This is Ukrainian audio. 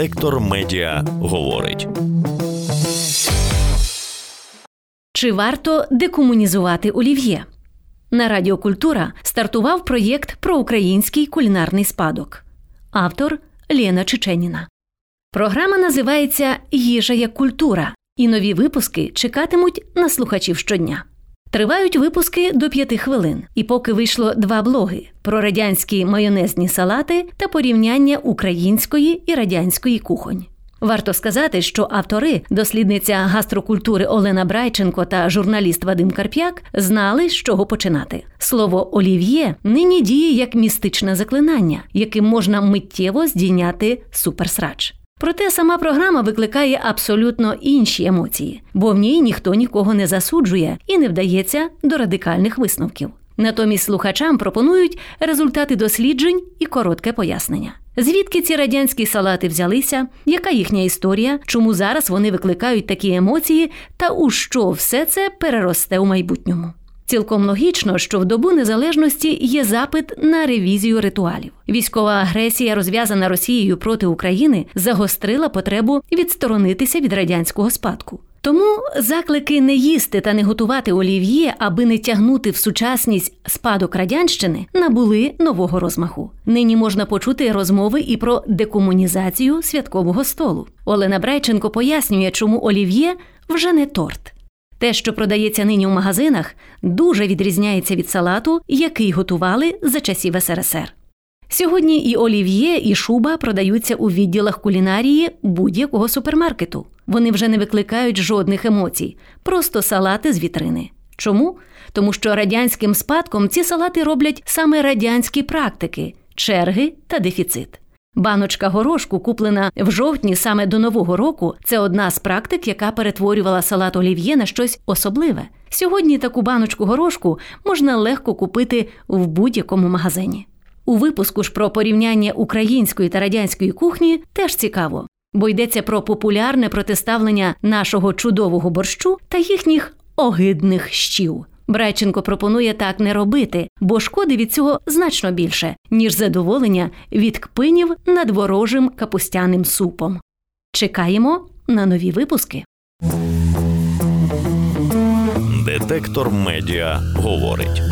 Детектор медіа говорить. Чи варто декомунізувати олів'є? На Радіо Культура стартував проєкт про український кулінарний спадок. Автор Лєна Чеченіна. Програма називається Їжа як культура, і нові випуски чекатимуть на слухачів щодня. Тривають випуски до п'яти хвилин, і поки вийшло два блоги про радянські майонезні салати та порівняння української і радянської кухонь. Варто сказати, що автори, дослідниця гастрокультури Олена Брайченко та журналіст Вадим Карп'як, знали, з чого починати. Слово олів'є нині діє як містичне заклинання, яким можна миттєво здійняти суперсрач. Проте сама програма викликає абсолютно інші емоції, бо в ній ніхто нікого не засуджує і не вдається до радикальних висновків. Натомість слухачам пропонують результати досліджень і коротке пояснення. Звідки ці радянські салати взялися, яка їхня історія, чому зараз вони викликають такі емоції, та у що все це переросте у майбутньому? Цілком логічно, що в добу незалежності є запит на ревізію ритуалів. Військова агресія, розв'язана Росією проти України, загострила потребу відсторонитися від радянського спадку. Тому заклики не їсти та не готувати олів'є, аби не тягнути в сучасність спадок радянщини, набули нового розмаху. Нині можна почути розмови і про декомунізацію святкового столу. Олена Брайченко пояснює, чому олів'є вже не торт. Те, що продається нині в магазинах, дуже відрізняється від салату, який готували за часів СРСР. Сьогодні і олів'є, і шуба продаються у відділах кулінарії будь-якого супермаркету. Вони вже не викликають жодних емоцій, просто салати з вітрини. Чому? Тому що радянським спадком ці салати роблять саме радянські практики, черги та дефіцит. Баночка горошку, куплена в жовтні саме до Нового року, це одна з практик, яка перетворювала салат олів'є на щось особливе. Сьогодні таку баночку горошку можна легко купити в будь-якому магазині. У випуску ж про порівняння української та радянської кухні теж цікаво, бо йдеться про популярне протиставлення нашого чудового борщу та їхніх огидних щів. Брайченко пропонує так не робити, бо шкоди від цього значно більше, ніж задоволення від кпинів над ворожим капустяним супом. Чекаємо на нові випуски. Детектор медіа говорить.